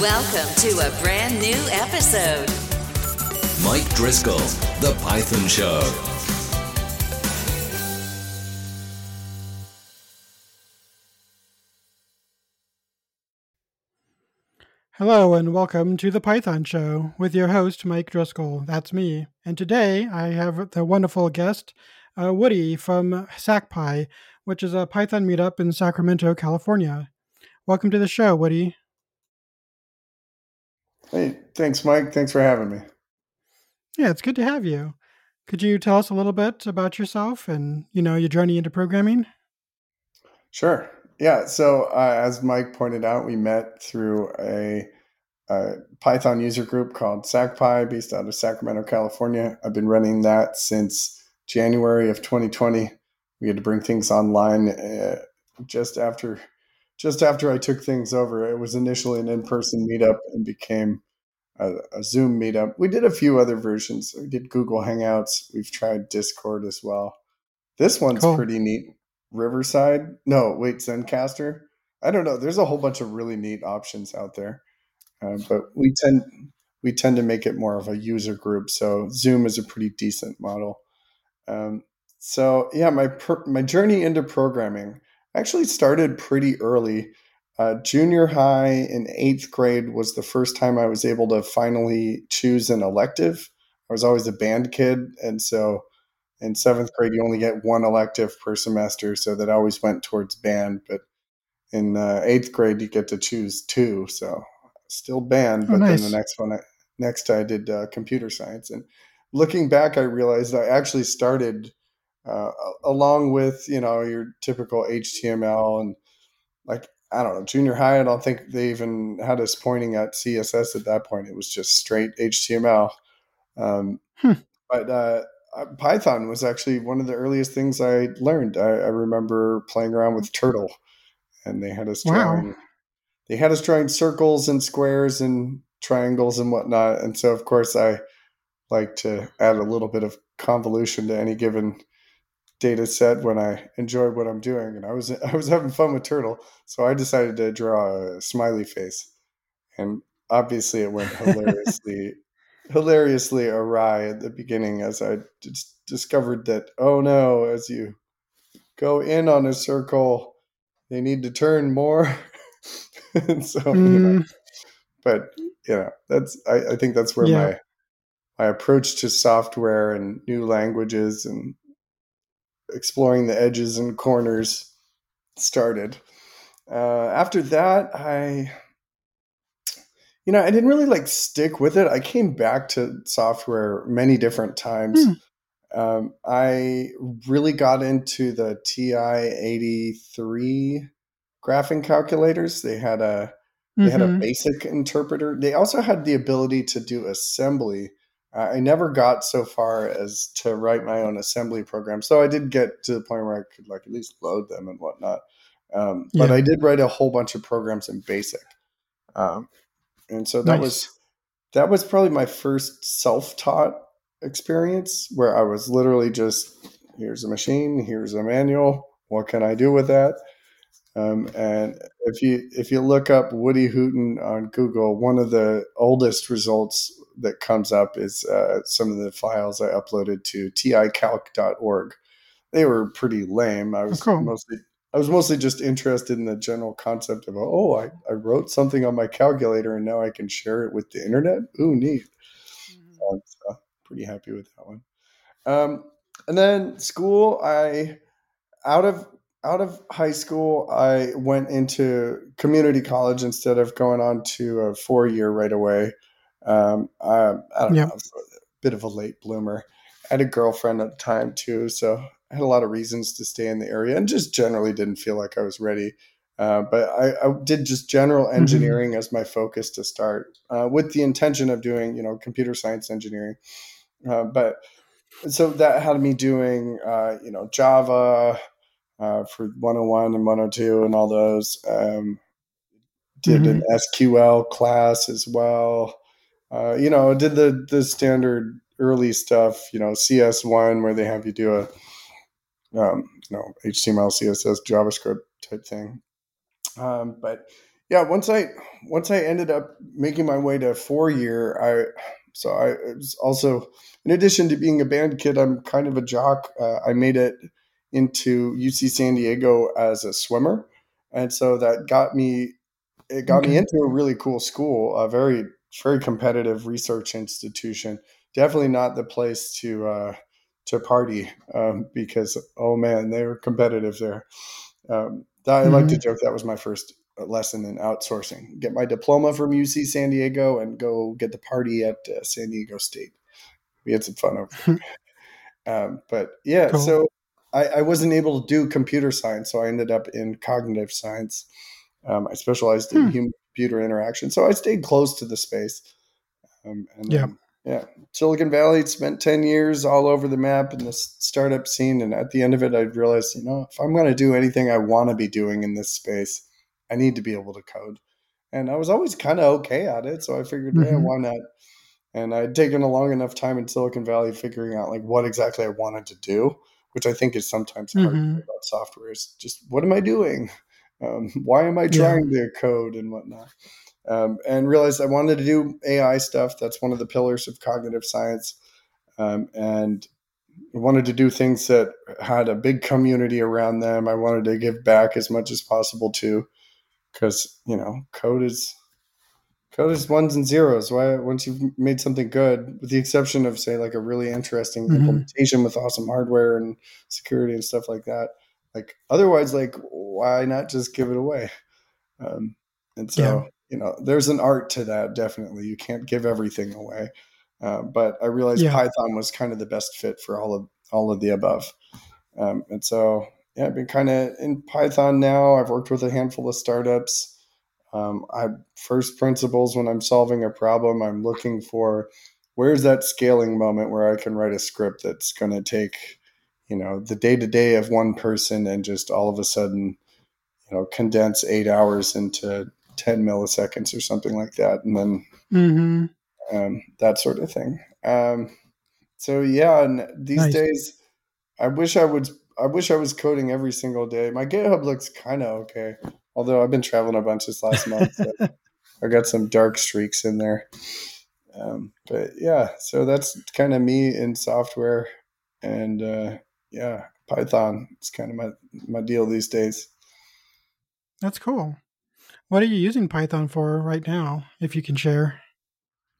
Welcome to a brand new episode. Mike Driscoll, The Python Show. Hello and welcome to the Python Show with your host, Mike Driscoll. That's me. And today I have the wonderful guest, uh, Woody from SacPy, which is a Python meetup in Sacramento, California. Welcome to the show, Woody. Hey, thanks, Mike. Thanks for having me. Yeah, it's good to have you. Could you tell us a little bit about yourself and, you know, your journey into programming? Sure. Yeah. So, uh, as Mike pointed out, we met through a, a, Python user group called SacPy, based out of Sacramento, California. I've been running that since January of 2020. We had to bring things online uh, just after just after I took things over. It was initially an in-person meetup and became a, a Zoom meetup. We did a few other versions. We did Google Hangouts. We've tried Discord as well. This one's cool. pretty neat. Riverside. No, wait, Zencastr. I don't know. There's a whole bunch of really neat options out there, uh, but we tend we tend to make it more of a user group. So Zoom is a pretty decent model. Um, so yeah, my per, my journey into programming actually started pretty early. Uh, junior high in eighth grade was the first time I was able to finally choose an elective. I was always a band kid, and so in seventh grade you only get one elective per semester, so that always went towards band. But in uh, eighth grade you get to choose two, so still band. Oh, but nice. then the next one, I, next I did uh, computer science, and looking back, I realized I actually started uh, along with you know your typical HTML and like I don't know junior high. I don't think they even had us pointing at CSS at that point. It was just straight HTML. Um, hmm. But uh, uh, Python was actually one of the earliest things I learned. I, I remember playing around with Turtle, and they had us drawing. Wow. They had us drawing circles and squares and triangles and whatnot. And so, of course, I like to add a little bit of convolution to any given data set when I enjoy what I'm doing. And I was I was having fun with Turtle, so I decided to draw a smiley face, and obviously it went hilariously hilariously awry at the beginning as I discovered that oh no, as you go in on a circle, they need to turn more. and so, mm. you know, but you know, that's I, I think that's where yeah. my my approach to software and new languages and exploring the edges and corners started. Uh, after that, I, you know, I didn't really like stick with it. I came back to software many different times. Hmm. Um, I really got into the TI eighty three graphing calculators. They had a they mm-hmm. had a mm-hmm. basic interpreter. They also had the ability to do assembly I never got so far as to write my own assembly program. So I did get to the point where I could like at least load them and whatnot. Um, yeah. But I did write a whole bunch of programs in BASIC, um, and so that nice. was that was probably my first self-taught experience where I was literally just here's a machine, here's a manual. What can I do with that? Um, and if you if you look up Woody Hooten on Google, one of the oldest results that comes up is uh, some of the files I uploaded to ticalc.org. They were pretty lame. I was oh, cool. mostly I was mostly just interested in the general concept of oh, I, I wrote something on my calculator and now I can share it with the internet. Ooh, neat. Mm-hmm. So pretty happy with that one. Um, and then school, I out of out of high school, I went into community college instead of going on to a four year right away. Um, I, I don't yep. know, a bit of a late bloomer. I had a girlfriend at the time too, so I had a lot of reasons to stay in the area and just generally didn't feel like I was ready. Uh, but I, I, did just general mm-hmm. engineering mm-hmm. as my focus to start, uh, with the intention of doing, you know, computer science engineering. Uh, but so that had me doing, uh, you know, Java, uh, for 101 and 102 and all those. Um, did mm-hmm. an SQL class as well. Uh, you know, did the the standard early stuff. You know, CS1 where they have you do a um, you know HTML, CSS, JavaScript type thing. Um, but yeah, once I once I ended up making my way to four year, I so I was also in addition to being a band kid, I'm kind of a jock. Uh, I made it into UC San Diego as a swimmer, and so that got me it got me into a really cool school, a very very competitive research institution. Definitely not the place to uh, to party um, because oh man, they were competitive there. Um, I mm-hmm. like to joke that was my first lesson in outsourcing. Get my diploma from UC San Diego and go get the party at uh, San Diego State. We had some fun over um, but yeah, cool. so I, I, wasn't able to do computer science, so I ended up in cognitive science. Um, I specialized in hmm. human computer interaction, so I stayed close to the space. Um, and yeah. Yeah, Silicon Valley spent 10 years all over the map in the startup scene. And at the end of it, I realized, you know, if I'm going to do anything I want to be doing in this space, I need to be able to code. And I was always kind of okay at it. So I figured, mm-hmm. yeah, why not? And I'd taken a long enough time in Silicon Valley figuring out like what exactly I wanted to do, which I think is sometimes hard mm-hmm. about software is just what am I doing? Um, why am I trying yeah. to code and whatnot? um, and realized I wanted to do AI stuff. That's one of the pillars of cognitive science. Um, and I wanted to do things that had a big community around them. I wanted to give back as much as possible too, because you know, code is code is ones and zeros. Why once you've made something good, with the exception of say like a really interesting mm-hmm. implementation with awesome hardware and security and stuff like that. Like otherwise, like why not just give it away? Um, and so. Yeah you know, there's an art to that. Definitely, you can't give everything away. Uh, but I realized yeah. Python was kind of the best fit for all of all of the above. Um, and so, yeah, I've been kind of in Python now. I've worked with a handful of startups. Um, I first principles when I'm solving a problem, I'm looking for where's that scaling moment where I can write a script that's going to take, you know, the day to day of one person and just all of a sudden, you know, condense eight hours into 10 milliseconds or something like that. And then mm-hmm. um, that sort of thing. Um, so yeah, and these nice. days, I wish I would, I wish I was coding every single day. My GitHub looks kind of okay. Although I've been traveling a bunch this last month. So I got some dark streaks in there. Um, but yeah, so that's kind of me in software and, uh, yeah, Python It's kind of my, my deal these days. That's cool. What are you using Python for right now, if you can share?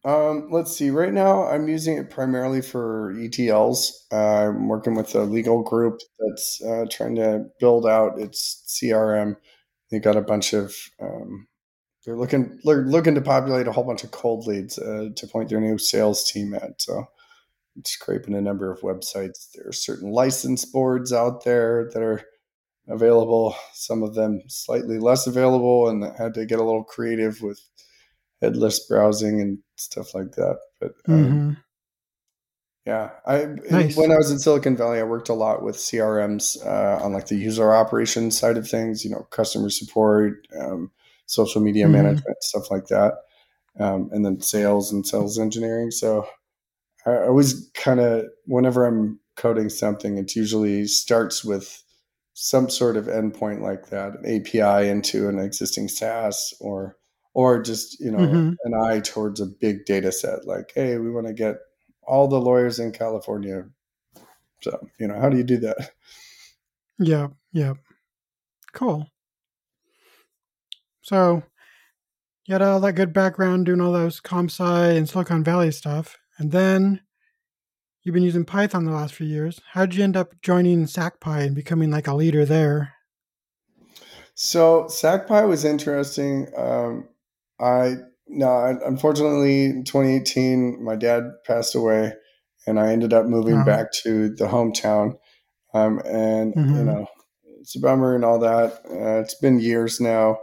Um, let's see. Right now, I'm using it primarily for ETLs. Uh, I'm working with a legal group that's uh, trying to build out its CRM. They got a bunch of. Um, they're looking they're looking to populate a whole bunch of cold leads uh, to point their new sales team at. So, scraping a number of websites. There are certain license boards out there that are available, some of them slightly less available, and had to get a little creative with headless browsing and stuff like that. But um, mm-hmm. yeah, I nice. when I was in Silicon Valley, I worked a lot with CRMs uh, on like the user operations side of things. You know, customer support, um, social media mm-hmm. management, stuff like that, um, and then sales and sales engineering. So I always kind of whenever I'm coding something, it usually starts with some sort of endpoint like that, an API into an existing SaaS or or just, you know, mm-hmm. an eye towards a big data set like, hey, we want to get all the lawyers in California. So, you know, how do you do that? Yeah, yeah. Cool. So you had all that good background doing all those comp sci and Silicon Valley stuff. And then You've been using Python the last few years. How did you end up joining SacPy and becoming like a leader there? So SacPy was interesting. Um, I no, unfortunately, in 2018, my dad passed away, and I ended up moving uh-huh. back to the hometown. Um, and mm-hmm. you know, it's a bummer and all that. Uh, it's been years now,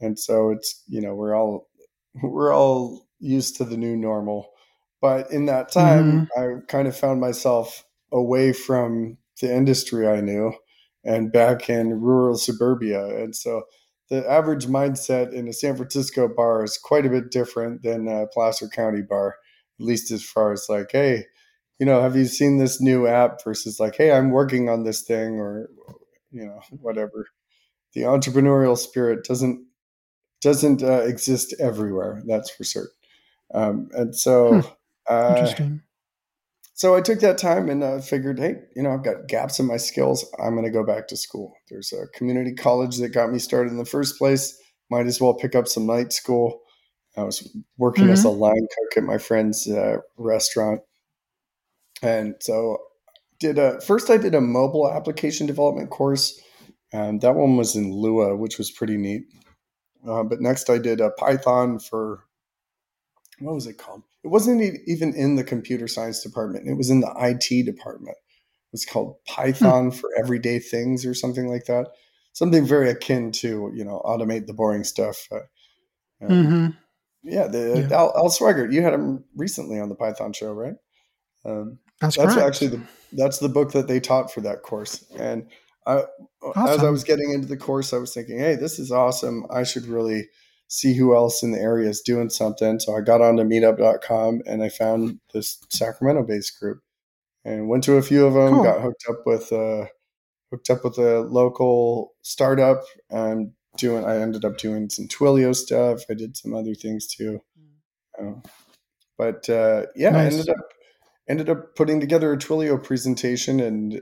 and so it's you know we're all we're all used to the new normal. But in that time, mm-hmm. I kind of found myself away from the industry I knew and back in rural suburbia. And so the average mindset in a San Francisco bar is quite a bit different than a Placer County bar, at least as far as like, hey, you know, have you seen this new app versus like, hey, I'm working on this thing or, you know, whatever. The entrepreneurial spirit doesn't doesn't uh, exist everywhere. That's for certain. Um, and so, Hmm. Uh, Interesting. so I took that time and uh, figured, hey, you know, I've got gaps in my skills. I'm going to go back to school. There's a community college that got me started in the first place. Might as well pick up some night school. I was working as a line cook at my friend's uh, restaurant, and so did a first. I did a mobile application development course. Um, that one was in Lua, which was pretty neat. Uh, but next, I did a Python for what was it called? It wasn't even in the computer science department. It was in the IT department. It was called Python for everyday things or something like that. Something very akin to you know automate the boring stuff. Uh, um, hmm yeah, the Yeah. Al, Al Sweigart, you had him recently on the Python show, right? Um, That's, that's actually the that's the book that they taught for that course. And I, as I was getting into the course, I was thinking, hey, this is awesome. I should really see who else in the area is doing something. So I got onto meetup.com and I found this Sacramento based group and went to a few of them, Cool. got hooked up with uh hooked up with a local startup and doing I ended up doing some Twilio stuff. I did some other things too. Uh, but uh, yeah, I ended up ended up putting together a Twilio presentation and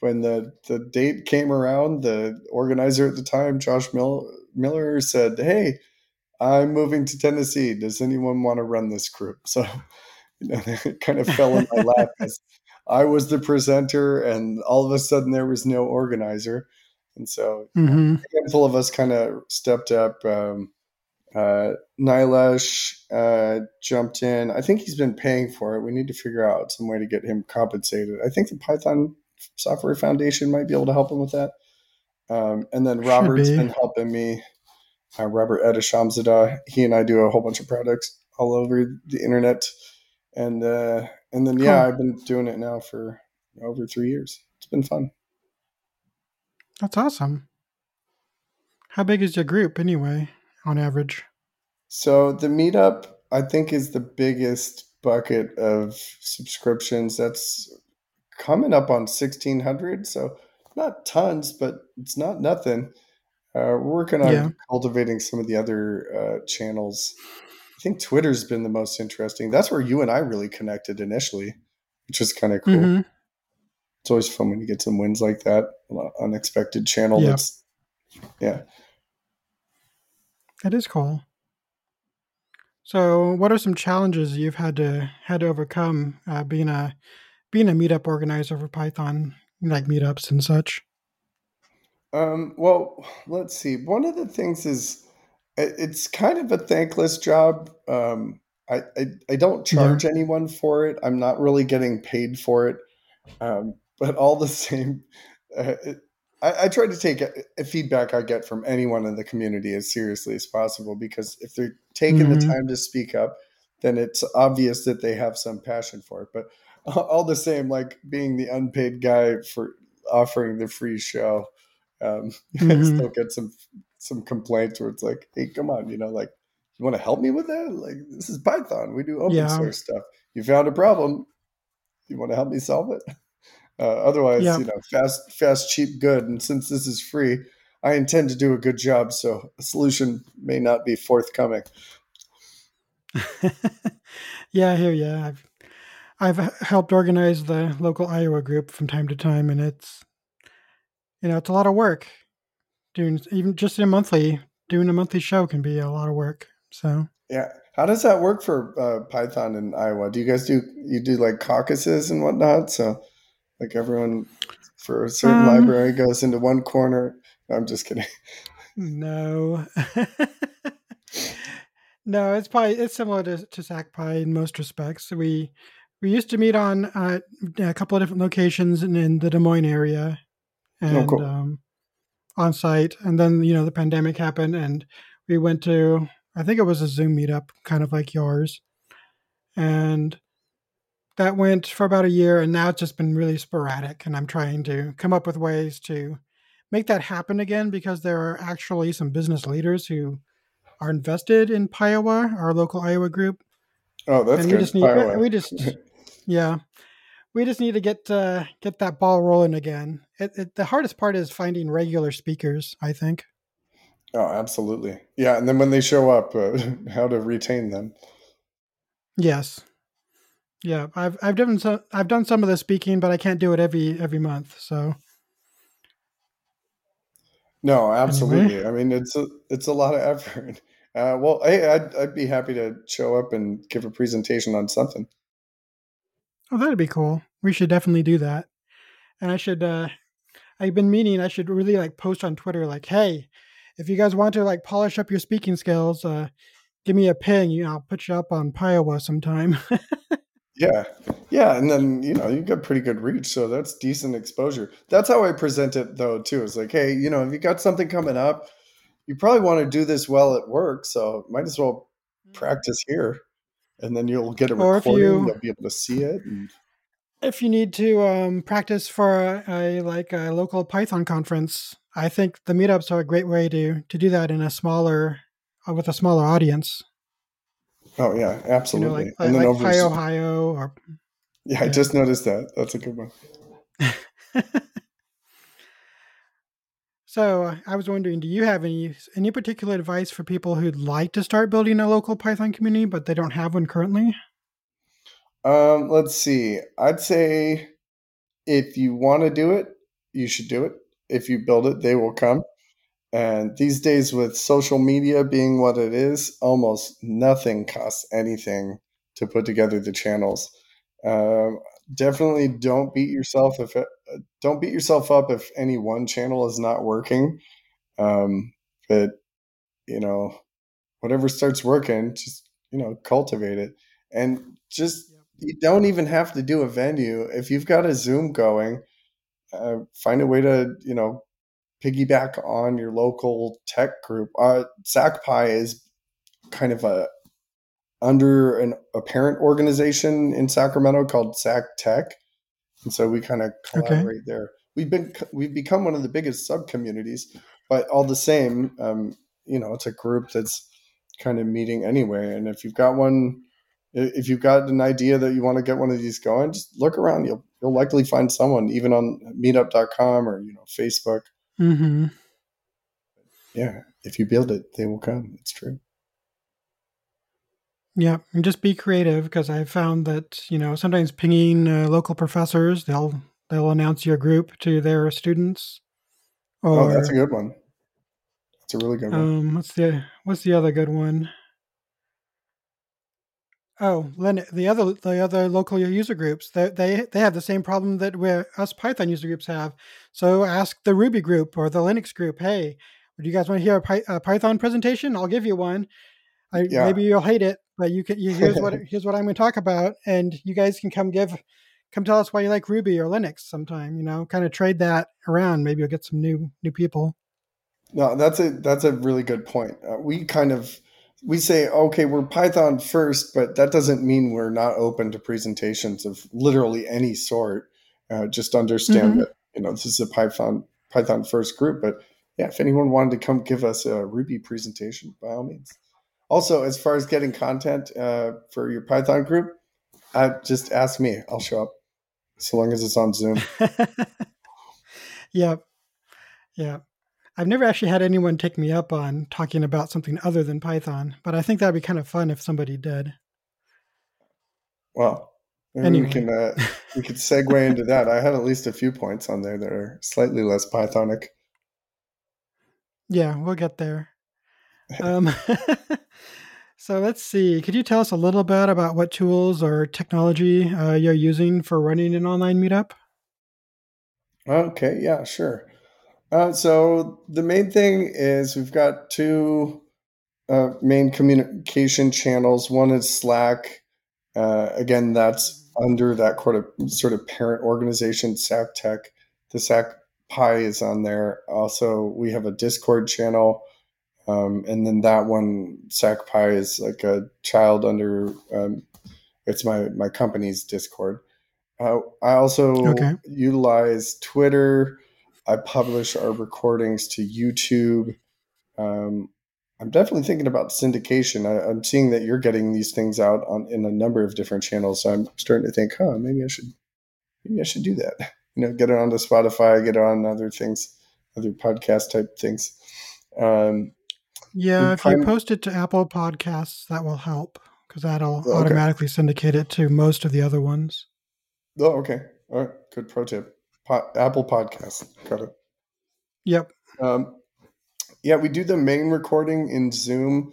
when the, the date came around, the organizer at the time, Josh Mill, Miller, said, Hey, I'm moving to Tennessee. Does anyone want to run this group? So, you know, it kind of fell in my lap as I was the presenter, and all of a sudden there was no organizer. And so hmm a handful of us kind of stepped up. Um, uh, Nilesh uh, jumped in. I think he's been paying for it. We need to figure out some way to get him compensated. I think the Python Software Foundation might be able to help him with that. Um, and then Robert's be. been helping me. Uh, Robert Edishamzadeh. He and I do a whole bunch of products all over the internet. And uh, and then yeah, Cool. I've been doing it now for over three years. It's been fun. That's awesome. How big is your group anyway, on average? So the meetup, I think, is the biggest bucket of subscriptions. That's coming up on sixteen hundred. So not tons, but it's not nothing. Uh, we're working on Yeah. cultivating some of the other uh, channels. I think Twitter's been the most interesting. That's where you and I really connected initially, which is kind of cool. hmm It's always fun when you get some wins like that. Unexpected channel. Yeah. That's yeah. That is cool. So, what are some challenges you've had to had to overcome uh, being a being a meetup organizer for Python, like meetups and such? Um, well, let's see. One of the things is it- it's kind of a thankless job. Um, I, I, I don't Yeah. charge anyone for it. I'm not really getting paid for it. Um, but all the same, uh, it, I, I try to take a, a feedback I get from anyone in the community as seriously as possible because if they're taking the Mhm. time to speak up, then it's obvious that they have some passion for it. But all the same, like being the unpaid guy for offering the free show, um, I Mhm. still get some some complaints where it's like, "Hey, come on, you know, like you want to help me with that? Like this is Python. We do open Yeah. source stuff. You found a problem. You want to help me solve it? Uh, otherwise, Yeah. you know, fast, fast, cheap, good. And since this is free, I intend to do a good job. So a solution may not be forthcoming. yeah, I hear you. I've I've helped organize the local Iowa group from time to time, and it's you know it's a lot of work. Doing even just a monthly doing a monthly show can be a lot of work. So Yeah. How does that work for uh, Python in Iowa? Do you guys do you do like caucuses and whatnot? So like everyone for a certain Um, library goes into one corner. I'm just kidding. no, no, it's probably it's similar to to SacPy in most respects. We we used to meet on uh, a couple of different locations in, in the Des Moines area, and cool. um, on site. And then you know the pandemic happened, and we went to I think it was a Zoom meetup, kind of like yours, and that went for about a year, and now it's just been really sporadic. And I'm trying to come up with ways to make that happen again because there are actually some business leaders who are invested in Piowa, our local Iowa group, Oh, that's and good. we just need we just yeah we just need to get uh, get that ball rolling again. It, it, the hardest part is finding regular speakers. I think. Oh, absolutely. Yeah, and then when they show up, uh, how to retain them. Yes. Yeah, I've I've done some I've done some of the speaking, but I can't do it every every month. So No, anyway, absolutely. I mean, it's a it's a lot of effort. Uh, well, hey, I'd I'd be happy to show up and give a presentation on something. Oh, that'd be cool. We should definitely do that. And I should uh I've been meaning I should really like post on Twitter like, hey, if you guys want to like polish up your speaking skills, uh give me a ping. You know, I'll put you up on Piowa sometime. Yeah, yeah, and then you know you got pretty good reach, so that's decent exposure. That's how I present it, though. Too, it's like, hey, you know, if you got something coming up, you probably want to do this well at work, so might as well practice here, and then you'll get a or recording. you You'll be able to see it. And, if you need to um, practice for a, a like a local Python conference, I think the meetups are a great way to to do that in a smaller uh, with a smaller audience. oh yeah, You know, absolutely. like And like, then like over, s- Ohio or yeah, I just noticed that. That's a good one. so uh, I was wondering, do you have any any particular advice for people who'd like to start building a local Python community but they don't have one currently? Um, let's see. I'd say if you want to do it, you should do it. If you build it, they will come. And these days, with social media being what it is, almost nothing costs anything to put together the channels. Um, definitely don't beat yourself if it, don't beat yourself up if any one channel is not working. Um, but you know, whatever starts working, just you know, cultivate it, and just you don't even have to do a venue if you've got a Zoom going. Uh, find a way to you know piggyback on your local tech group. Uh, SacPy is kind of a under an a parent organization in Sacramento called Sac Tech, and so we kind of Okay. collaborate there. We've been we've become one of the biggest sub communities, but all the same, um, you know, it's a group that's kind of meeting anyway. And if you've got one, if you've got an idea that you want to get one of these going, just look around. You'll you'll likely find someone, even on Meetup.com or you know Facebook. hmm Yeah, if you build it, they will come. It's true. Yeah, and just be creative because I found that you know sometimes pinging uh, local professors, they'll they'll announce your group to their students, Oh, that's a good one. That's a really good one. um, what's the what's the other good one? Oh, Linux, the other the other local user groups, they they they have the same problem that we us Python user groups have. So ask the Ruby group or the Linux group, hey, would you guys want to hear a, Py- a Python presentation? I'll give you one. I Yeah. maybe you'll hate it, but you can. You, here's what here's what I'm going to talk about, and you guys can come give, come tell us why you like Ruby or Linux sometime. You know, kind of trade that around. Maybe you'll get some new new people. No, that's a that's a really good point. Uh, we kind of we say okay, we're Python first, but that doesn't mean we're not open to presentations of literally any sort. Uh, just understand hmm that you know this is a Python Python first group, but yeah, if anyone wanted to come give us a Ruby presentation, by all means. Also, as far as getting content uh, for your Python group, uh, just ask me. I'll show up, so long as it's on Zoom. yep, yeah. I've never actually had anyone take me up on talking about something other than Python, but I think that'd be kind of fun if somebody did. Well, maybe we can uh, we could segue into that. I had at least a few points on there that are slightly less Pythonic. yeah, we'll get there. Um, so let's see. Could you tell us a little bit about what tools or technology uh, you're using for running an online meetup? Okay, yeah, sure. Uh, so the main thing is we've got two uh, main communication channels. One is Slack. Uh, again, that's under that sort of sort of parent organization, SAC Tech. The SAC Pi is on there. Also, we have a Discord channel. Um, and then that one, SacPy is like a child under. Um, it's my my company's Discord. Uh, I also Okay. utilize Twitter. I publish our recordings to YouTube. Um, I'm definitely thinking about syndication. I, I'm seeing that you're getting these things out on in a number of different channels. So I'm starting to think, huh, maybe I should, maybe I should do that. You know, get it onto Spotify, get it on other things, other podcast type things. Um, Yeah, if you post it to Apple Podcasts, that will help because that'll Oh, okay. automatically syndicate it to most of the other ones. Oh, okay. All right. Good pro tip. Po- Apple Podcast. Got it. Yep. Um, yeah, we do the main recording in Zoom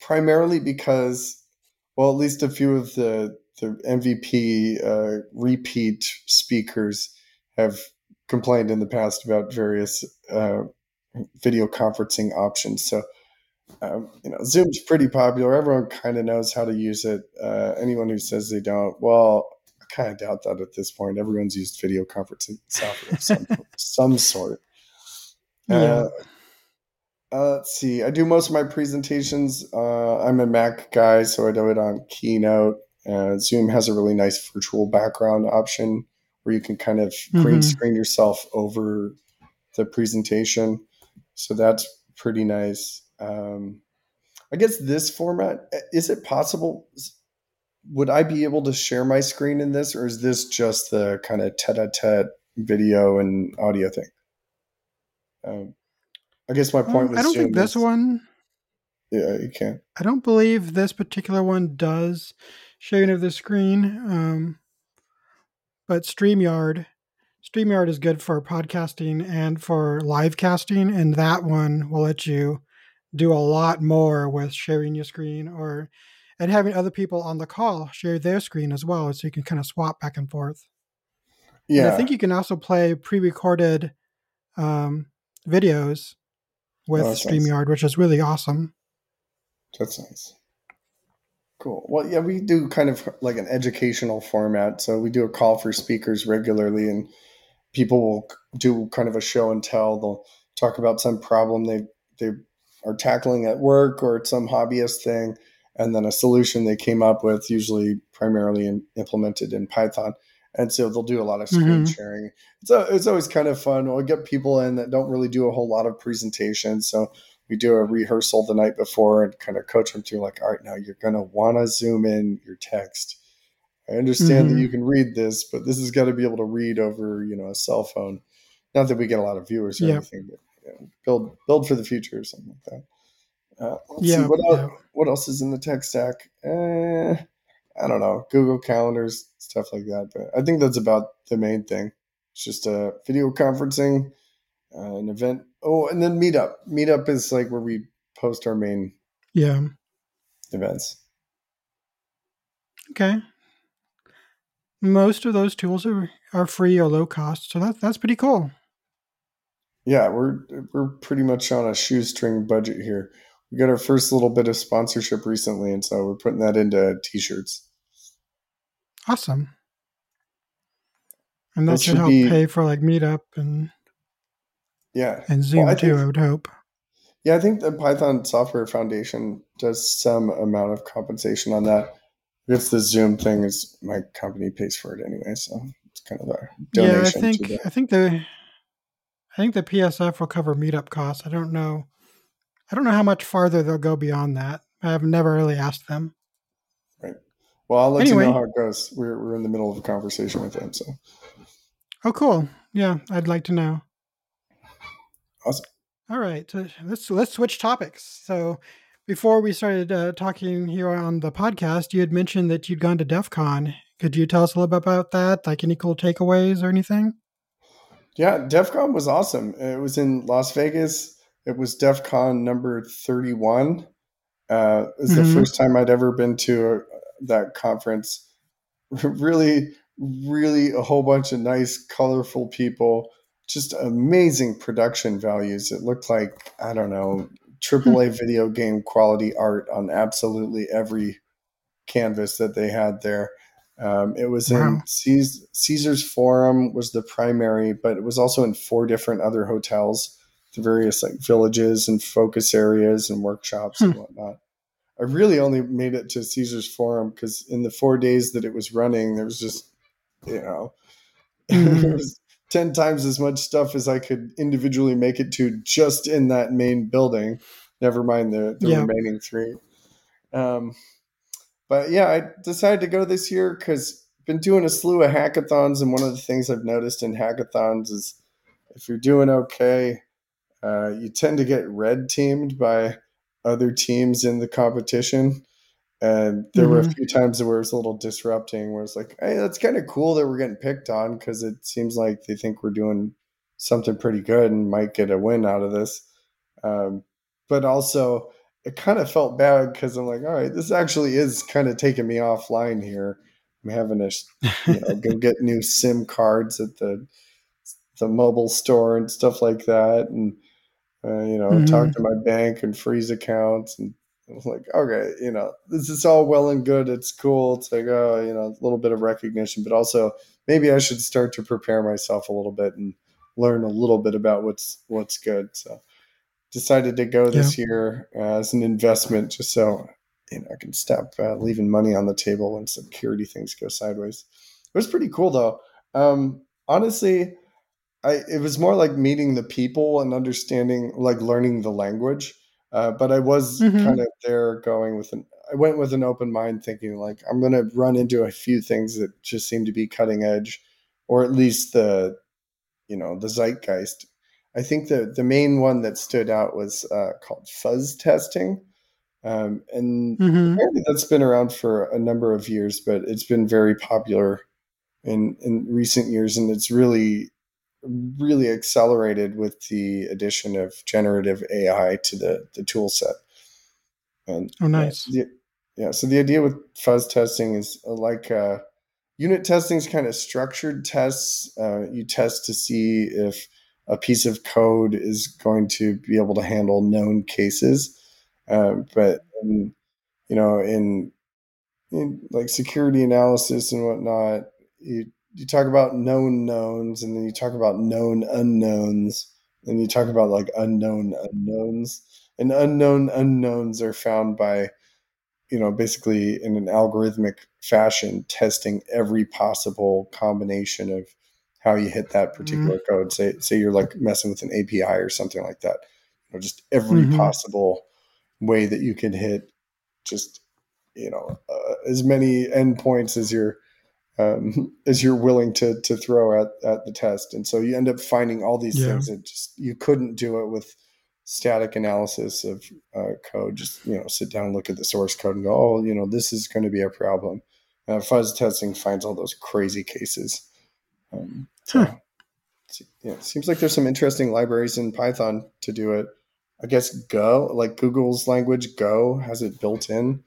primarily because, well, at least a few of the the MVP uh, repeat speakers have complained in the past about various uh, video conferencing options. So, um, you know, Zoom's pretty popular. Everyone kind of knows how to use it. Uh, anyone who says they don't, well, I kind of doubt that at this point. Everyone's used video conferencing software of some, some sort. Yeah. Uh, uh, let's see. I do most of my presentations. Uh, I'm a Mac guy, so I do it on Keynote. Uh, Zoom has a really nice virtual background option where you can kind of green Mhm. screen yourself over the presentation. So that's pretty nice. Um, I guess this format is it possible? Would I be able to share my screen in this, or is this just the kind of tete-a-tete video and audio thing? Um, I guess my point Um, was I don't think this is- one. Yeah, you can't. I don't believe this particular one does sharing of the screen. Um, but StreamYard, StreamYard is good for podcasting and for live casting, and that one will let you do a lot more with sharing your screen or and having other people on the call share their screen as well, so you can kind of swap back and forth. And Yeah, I think you can also play pre-recorded um, videos with Oh, that's nice. StreamYard, which is really awesome. that's nice. Cool. Well, yeah, we do kind of like an educational format. So we do a call for speakers regularly, and people will do kind of a show and tell. They'll talk about some problem they they are tackling at work or some hobbyist thing, and then a solution they came up with, usually primarily in, implemented in Python. And so they'll do a lot of screen Mhm. sharing. It's, a, it's always kind of fun. We'll get people in that don't really do a whole lot of presentations. So we do a rehearsal the night before and kind of coach them through like, all right, now you're going to want to zoom in your text. I understand Mhm. that you can read this, but this has got to be able to read over, you know, a cell phone. Not that we get a lot of viewers or Yeah. anything, but you know, build build for the future or something like that. Uh, let's Yeah, see what yeah. else, what else is in the tech stack. Eh, I don't know, Google calendars, stuff like that. But I think that's about the main thing. It's just a video conferencing, uh, an event. Oh, and then Meetup. Meetup is like where we post our main Yeah. events. Okay. Most of those tools are, are free or low cost, so that that's pretty cool. Yeah, we're we're pretty much on a shoestring budget here. We got our first little bit of sponsorship recently, and so we're putting that into t-shirts. Awesome. And that should help be- pay for like Meetup and, Yeah, and Zoom I too, think- I would hope. yeah. I think the Python Software Foundation does some amount of compensation on that. If the Zoom thing is my company pays for it anyway, so it's kind of a donation Yeah, I think I think the I think the PSF will cover Meetup costs. I don't know. I don't know how much farther they'll go beyond that. I've never really asked them. Right. Well, I'll let you know how it goes. We're we're in the middle of a conversation with them, so Oh, cool. Yeah, I'd like to know. awesome. All right, so let's let's switch topics. So, before we started uh, talking here on the podcast, you had mentioned that you'd gone to DEF CON. Could you tell us a little bit about that? Like any cool takeaways or anything? Yeah, DEF CON was awesome. It was in Las Vegas. It was DEF CON number 31. Uh, it was Mhm. the first time I'd ever been to a, that conference. really, really a whole bunch of nice, colorful people. Just amazing production values. It looked like, I don't know, AAA video game quality art on absolutely every canvas that they had there. Um, it was in Wow. Caes- Caesar's Forum was the primary, but it was also in four different other hotels, the various like villages and focus areas and workshops and whatnot. I really only made it to Caesar's Forum because in the four days that it was running, there was just, you know, Mhm. there was ten times as much stuff as I could individually make it to just in that main building. Never mind the, the Yeah. remaining three. Um, but yeah, I decided to go this year because been doing a slew of hackathons, and one of the things I've noticed in hackathons is if you're doing okay, uh, you tend to get red teamed by other teams in the competition. And there were a Mhm. few times where it was a little disrupting, where it's like, hey, that's kind of cool that we're getting picked on because it seems like they think we're doing something pretty good and might get a win out of this. Um, but also, it kind of felt bad because I'm like, all right, this actually is kind of taking me offline here. I'm having to, you know, go get new SIM cards at the the mobile store and stuff like that, and uh, you know, talk Mhm. to my bank and freeze accounts. And I was like, okay, you know, this is all well and good. It's cool. It's like, oh, you know, a little bit of recognition, but also maybe I should start to prepare myself a little bit and learn a little bit about what's what's good. So decided to go this year uh, as an investment, just so you know I can stop uh, leaving money on the table when security things go sideways. It was pretty cool though. Um, honestly, I it was more like meeting the people and understanding, like learning the language. Uh, but I was Mhm. kind of there going with an. I went with an open mind, thinking like I'm going to run into a few things that just seem to be cutting edge, or at least the, you know, the zeitgeist. I think the the main one that stood out was uh, called fuzz testing, um, and Mhm. apparently that's been around for a number of years, but it's been very popular in in recent years, and it's really really accelerated with the addition of generative AI to the the tool set. And Oh, nice. yeah, yeah. So the idea with fuzz testing is uh, like uh, unit testing is kind of structured tests. Uh, you test to see if a piece of code is going to be able to handle known cases. Um, but in, you know, in, in like security analysis and whatnot, you you talk about known knowns, and then you talk about known unknowns, and you talk about like unknown unknowns. And unknown unknowns are found by you know, basically in an algorithmic fashion, testing every possible combination of how you hit that particular code. Say, say you're like messing with an API or something like that. You know, just every Mhm. possible way that you can hit, just you know, uh, as many endpoints as you're um, as you're willing to to throw at at the test. And so you end up finding all these Yeah. things that just you couldn't do it with static analysis of uh, code. Just you know, sit down, look at the source code, and go, oh, you know, this is going to be a problem. Uh, fuzz testing finds all those crazy cases. Um, so, Huh. yeah, it seems like there's some interesting libraries in Python to do it. I guess Go, like Google's language, Go has it built in.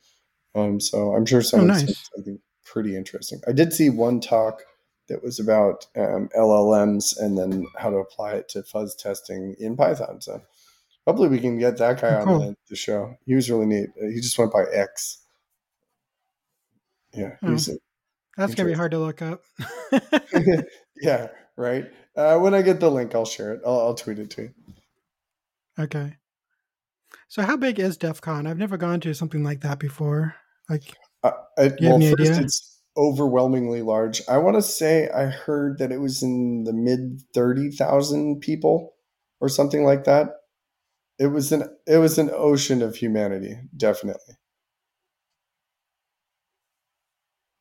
Um, so I'm sure someone nice. something pretty interesting. I did see one talk that was about um, LLMs and then how to apply it to fuzz testing in Python. So hopefully we can get that guy Oh, on the, the show. He was really neat. Uh, He just went by X. Yeah, Oh. That's gonna be hard to look up. yeah, right. Uh, when I get the link, I'll share it. I'll, I'll tweet it to you. okay. So how big is DEF CON? I've never gone to something like that before. Like Uh, I, Do you have well, first, idea? it's overwhelmingly large. I want to say I heard that it was in the mid thirty thousand people or something like that. It was an it was an ocean of humanity, definitely.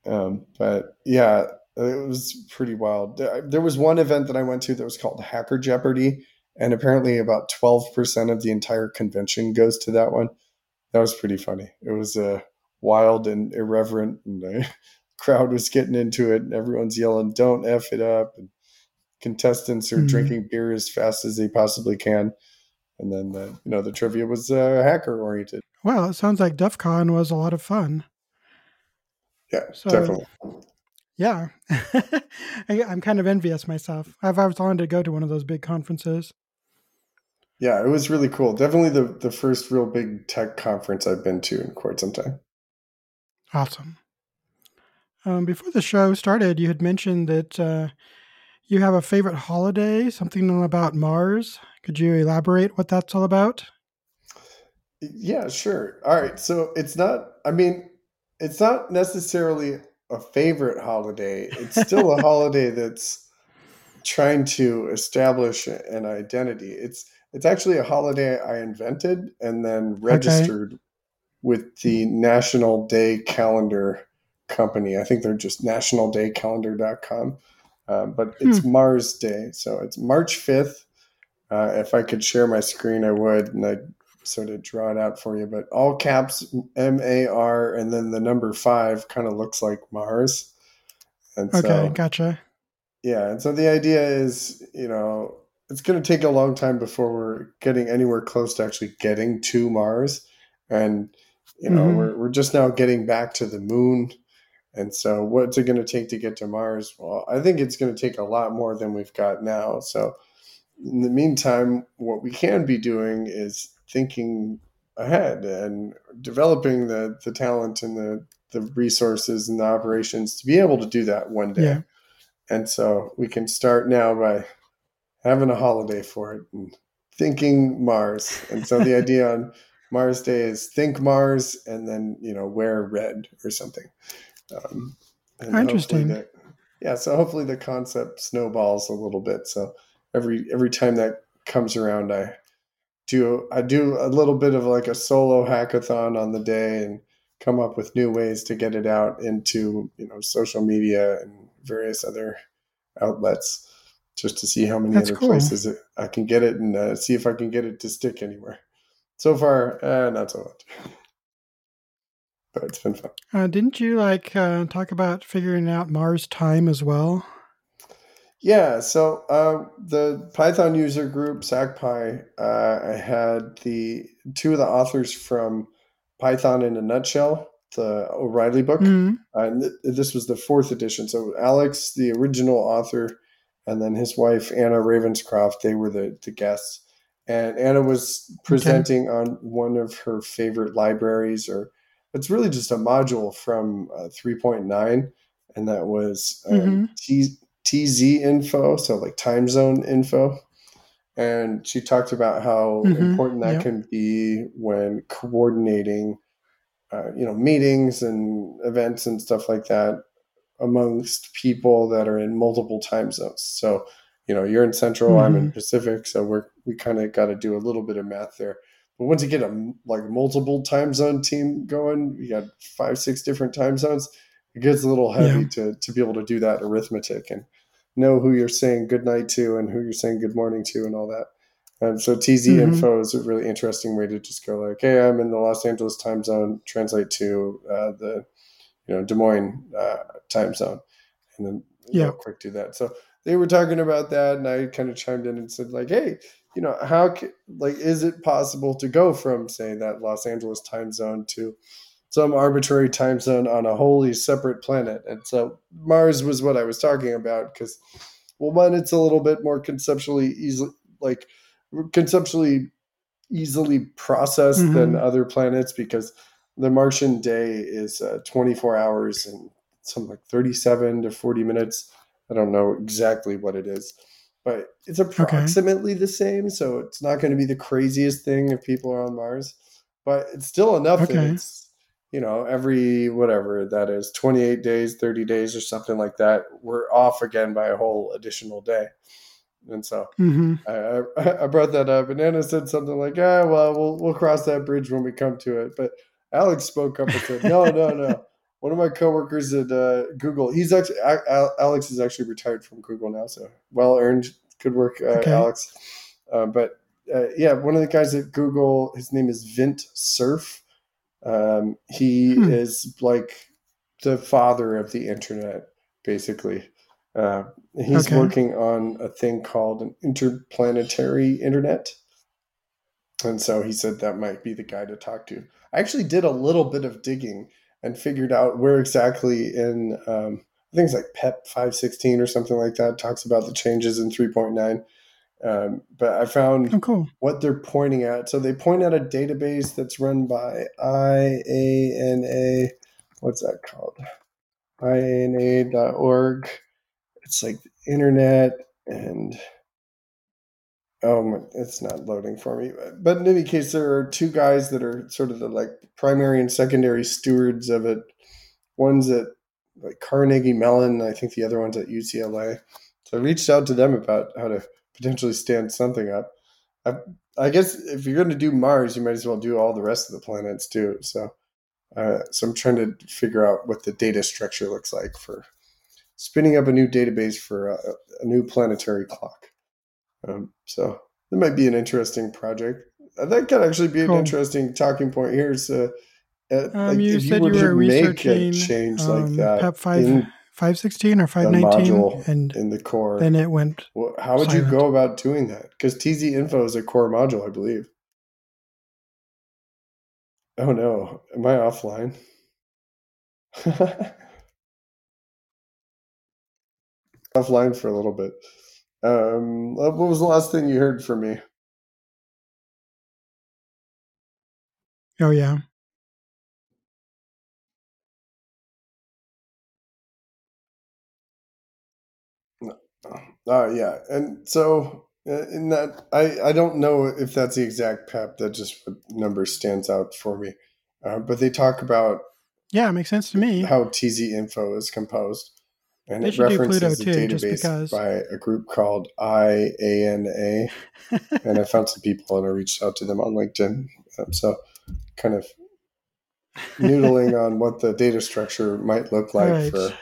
Um, but yeah, it was pretty wild. There, was one event that I went to that was called Hacker Jeopardy, and apparently about twelve percent of the entire convention goes to that one. That was pretty funny. It was uh, wild and irreverent, and the crowd was getting into it, and everyone's yelling, "Don't f it up!" and contestants are Mhm. drinking beer as fast as they possibly can. And then the you know the trivia was uh, hacker oriented. well, it sounds like DEF CON was a lot of fun. Yeah, So- definitely. Yeah. I, I'm kind of envious myself. I've always wanted to go to one of those big conferences. Yeah, it was really cool. Definitely the the first real big tech conference I've been to in quite some time. Awesome. Um, before the show started, you had mentioned that uh, you have a favorite holiday, something about Mars. Could you elaborate what that's all about? Yeah, sure. All right. So it's not, I mean, it's not necessarily a favorite holiday. It's still a holiday that's trying to establish an identity. It's it's actually a holiday I invented and then registered with the National Day Calendar Company. I think they're just nationaldaycalendar.com. Um, but it's Mars Day. So it's March 5th. Uh, if I could share my screen, I would. And I'd sort of draw it out for you, but all caps M A R and then the number five kind of looks like Mars. And okay, so, gotcha. Yeah, and so the idea is, you know, it's going to take a long time before we're getting anywhere close to actually getting to Mars, and you know, mm-hmm. we're we're just now getting back to the moon. And so, what's it going to take to get to Mars? Well, I think it's going to take a lot more than we've got now. So, in the meantime, what we can be doing is thinking ahead and developing the the talent and the the resources and the operations to be able to do that one day. Yeah. And so we can start now by having a holiday for it and thinking Mars. And so the idea on Mars Day is think Mars and then, you know, wear red or something. Um, Interesting. That, yeah. So hopefully the concept snowballs a little bit. So every, every time that comes around, I do, I do a little bit of like a solo hackathon on the day and come up with new ways to get it out into, you know, social media and various other outlets just to see how many That's other cool. places I can get it and uh, see if I can get it to stick anywhere. So far, uh, not so much, but it's been fun. Uh, didn't you like uh, talk about figuring out Mars time as well? Yeah, so uh, the Python user group SacPy, uh, I had the two of the authors from Python in a Nutshell, the O'Reilly book, mm-hmm. and th- this was the fourth edition. So Alex, the original author, and then his wife Anna Ravenscroft, they were the the guests. And Anna was presenting okay. on one of her favorite libraries, or it's really just a module from uh, 3.9, and that was um, mm-hmm. T- TZ info, so like time zone info. And she talked about how mm-hmm. important that yep. can be when coordinating, uh, you know, meetings and events and stuff like that amongst people that are in multiple time zones. So, you know, you're in Central, mm-hmm. I'm in mm-hmm. Pacific, so we're we kind of got to do a little bit of math there. But once you get a like multiple time zone team going, you got five, six different time zones. It gets a little heavy yeah. to to be able to do that arithmetic and know who you're saying good night to and who you're saying good morning to and all that. And so TZ mm-hmm. info is a really interesting way to just go like, hey, I'm in the Los Angeles time zone. Translate to uh, the you know Des Moines uh, time zone, and then yeah, quick do that. So they were talking about that, and I kind of chimed in and said like, hey, you know, how can, like is it possible to go from say that Los Angeles time zone to some arbitrary time zone on a wholly separate planet? And so Mars was what I was talking about because, well, one, it's a little bit more conceptually easily, like conceptually easily processed mm-hmm. than other planets because the Martian day is uh, 24 hours and something like 37 to 40 minutes. I don't know exactly what it is, but it's approximately okay. the same. So it's not going to be the craziest thing if people are on Mars, but it's still enough okay. that it's, you know, every whatever that is 28 days, 30 days, or something like that. We're off again by a whole additional day. And so mm-hmm. I, I, brought that up, and Anna said something like, "Ah, well, we'll we'll cross that bridge when we come to it." But Alex spoke up and said, "No, no, no." One of my coworkers at uh, Google, he's actually Alex is actually retired from Google now, so well earned. Good work, uh, okay. Alex. Uh, but uh, yeah, one of the guys at Google, his name is Vint Cerf. Um, he hmm. is like the father of the internet, basically. Uh, he's okay. working on a thing called an interplanetary internet. And so he said that might be the guy to talk to. I actually did a little bit of digging and figured out where exactly in um, I think it's like PEP 516 or something like that talks about the changes in 3.9. Um, but I found oh, cool. what they're pointing at. So they point at a database that's run by IANA. What's that called? IANA.org. It's like the internet and um, it's not loading for me. But in any case, there are two guys that are sort of the like primary and secondary stewards of it. One's at like Carnegie Mellon, I think the other one's at UCLA. So I reached out to them about how to potentially stand something up. I, I guess if you're going to do Mars, you might as well do all the rest of the planets too. So, uh, so I'm trying to figure out what the data structure looks like for spinning up a new database for a, a new planetary clock. Um, so that might be an interesting project. that could actually be an interesting talking point here. So, uh, Um, like, you if said were you, to were make a change um, like that PEP five in five sixteen or five nineteen, and in the core, then it went. well, how would you go about doing that? Because TZ info is a core module, I believe. Oh no, am I offline? offline for a little bit. Um, what was the last thing you heard from me? Oh yeah, Uh, yeah, and so uh, in that, I I don't know if that's the exact PEP. That just what number stands out for me. Uh, but they talk about yeah, it makes sense to me. how TZ info is composed, and They it references a too, just database because. by a group called IANA. and I found some people and I reached out to them on LinkedIn. Um, so, kind of noodling on what the data structure might look like Right. for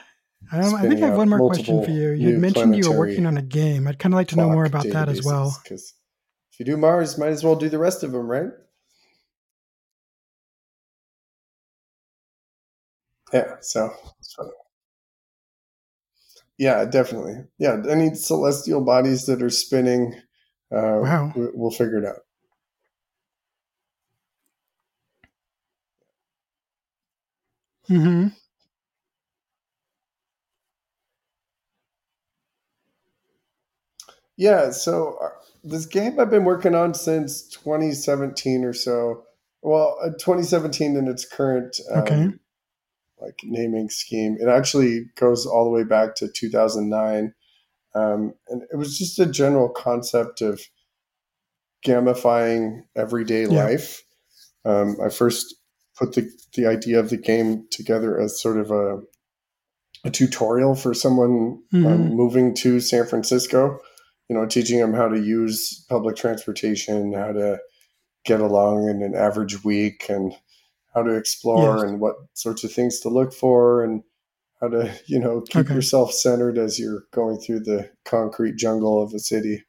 Um, I think I have one more question for you. You mentioned you were working on a game. I'd kind of like to know more about that as well. Because if you do Mars, might as well do the rest of them, right? Yeah. So, so yeah, definitely. Yeah, any celestial bodies that are spinning, uh, Wow. we- we'll figure it out. hmm Yeah, so uh, this game I've been working on since 2017 or so. Well, uh, 2017 in its current um, Okay. like naming scheme. It actually goes all the way back to 2009, um, and it was just a general concept of gamifying everyday Yeah. life. Um, I first put the the idea of the game together as sort of a a tutorial for someone um, Mhm. moving to San Francisco. You know, teaching them how to use public transportation, how to get along in an average week, and how to explore Yes. and what sorts of things to look for, and how to you know keep Okay. yourself centered as you're going through the concrete jungle of a city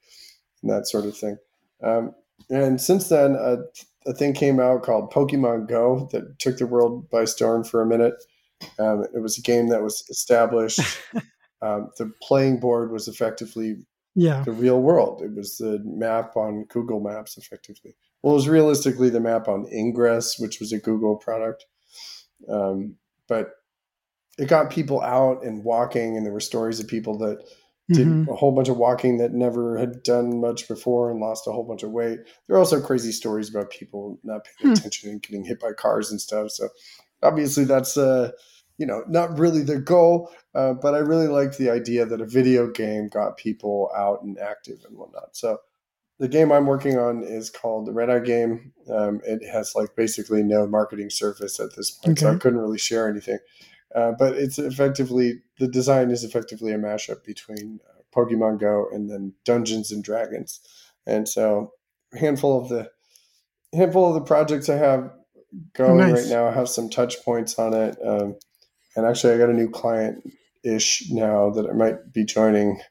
and that sort of thing. Um, and since then, a, a thing came out called Pokemon Go that took the world by storm for a minute. Um, it was a game that was established. um, the playing board was effectively Yeah. the real world. It was the map on Google Maps, effectively. Well, it was realistically the map on Ingress, which was a Google product. Um, but it got people out and walking, and there were stories of people that did Mhm. a whole bunch of walking that never had done much before and lost a whole bunch of weight. There are also crazy stories about people not paying Hmm. attention and getting hit by cars and stuff. So obviously that's uh you know not really the goal, uh, but I really liked the idea that a video game got people out and active and whatnot. So the game I'm working on is called the Red Eye Game. Um, it has like basically no marketing surface at this point, so I couldn't really share anything. Uh, but it's effectively the design is effectively a mashup between uh, Pokemon Go and then Dungeons and Dragons, and so a handful of the handful of the projects I have going nice. right now have some touch points on it. Um, and actually, I got a new client ish now that I might be joining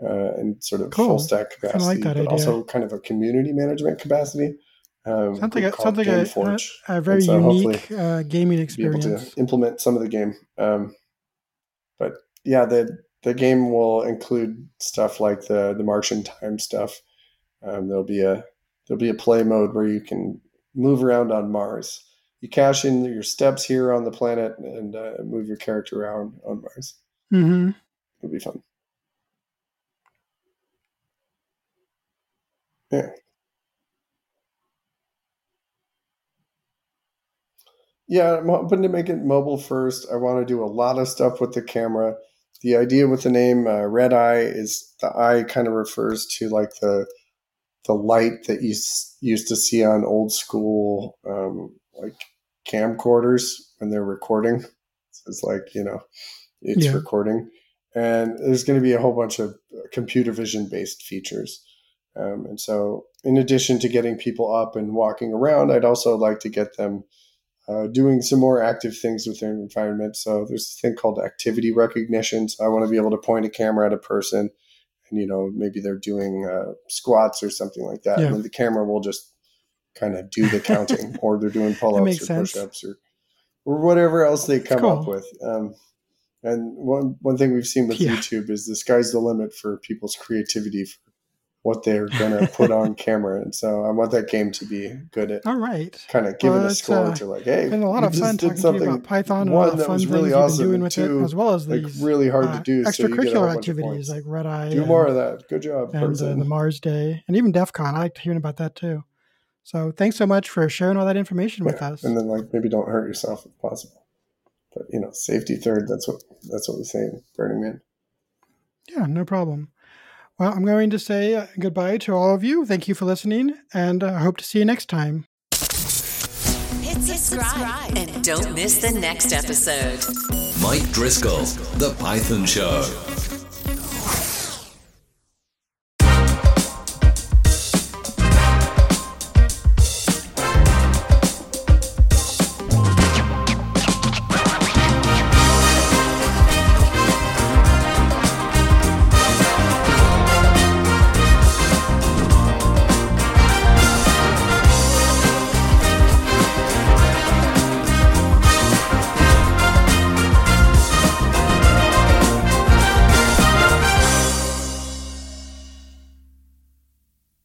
uh, in sort of Cool. full stack capacity, like but idea. also kind of a community management capacity. Um, Sounds like a, sounds like a, a, a very so unique uh, gaming be able experience. to implement some of the game. Um, but yeah, the the game will include stuff like the the Martian time stuff. Um, there'll be a there'll be a play mode where you can move around on Mars. You cash in your steps here on the planet and uh, move your character around on Mars. hmm It'll be fun. Yeah. Yeah, I'm hoping to make it mobile first. I want to do a lot of stuff with the camera. The idea with the name uh, Red Eye is the eye kind of refers to like the the light that you s- used to see on old school um, like camcorders when they're recording. So it's like you know, it's Yeah. recording, and there's going to be a whole bunch of computer vision based features. Um, and so, in addition to getting people up and walking around, I'd also like to get them uh, doing some more active things with their environment. So there's a thing called activity recognition. So I want to be able to point a camera at a person, and you know maybe they're doing uh, squats or something like that, Yeah. and the camera will just kind of do the counting, or they're doing pull ups or sense. push ups or or whatever else they come cool. up with. Um, and one one thing we've seen with Yeah. YouTube is the sky's the limit for people's creativity for what they're going to put on camera. And so I want that game to be good at All right. kind of giving Well, a score uh, to like, hey, Been a lot of fun talking to you about Python one that fun was really been awesome, doing with two, it, as well as like these really hard uh, to do. so you get a whole extracurricular of activities like Red Eye. do and, more of that. Good job, and uh, the Mars Day, and even DEF CON. I liked hearing about that too. So thanks so much for sharing all that information with us. And then like maybe don't hurt yourself if possible. But you know, safety third. That's what that's what we say in Burning Man. Yeah, no problem. Well, I'm going to say uh, goodbye to all of you. Thank you for listening, and uh, I hope to see you next time. Hit subscribe and don't miss the next episode. Mike Driscoll, The Python Show.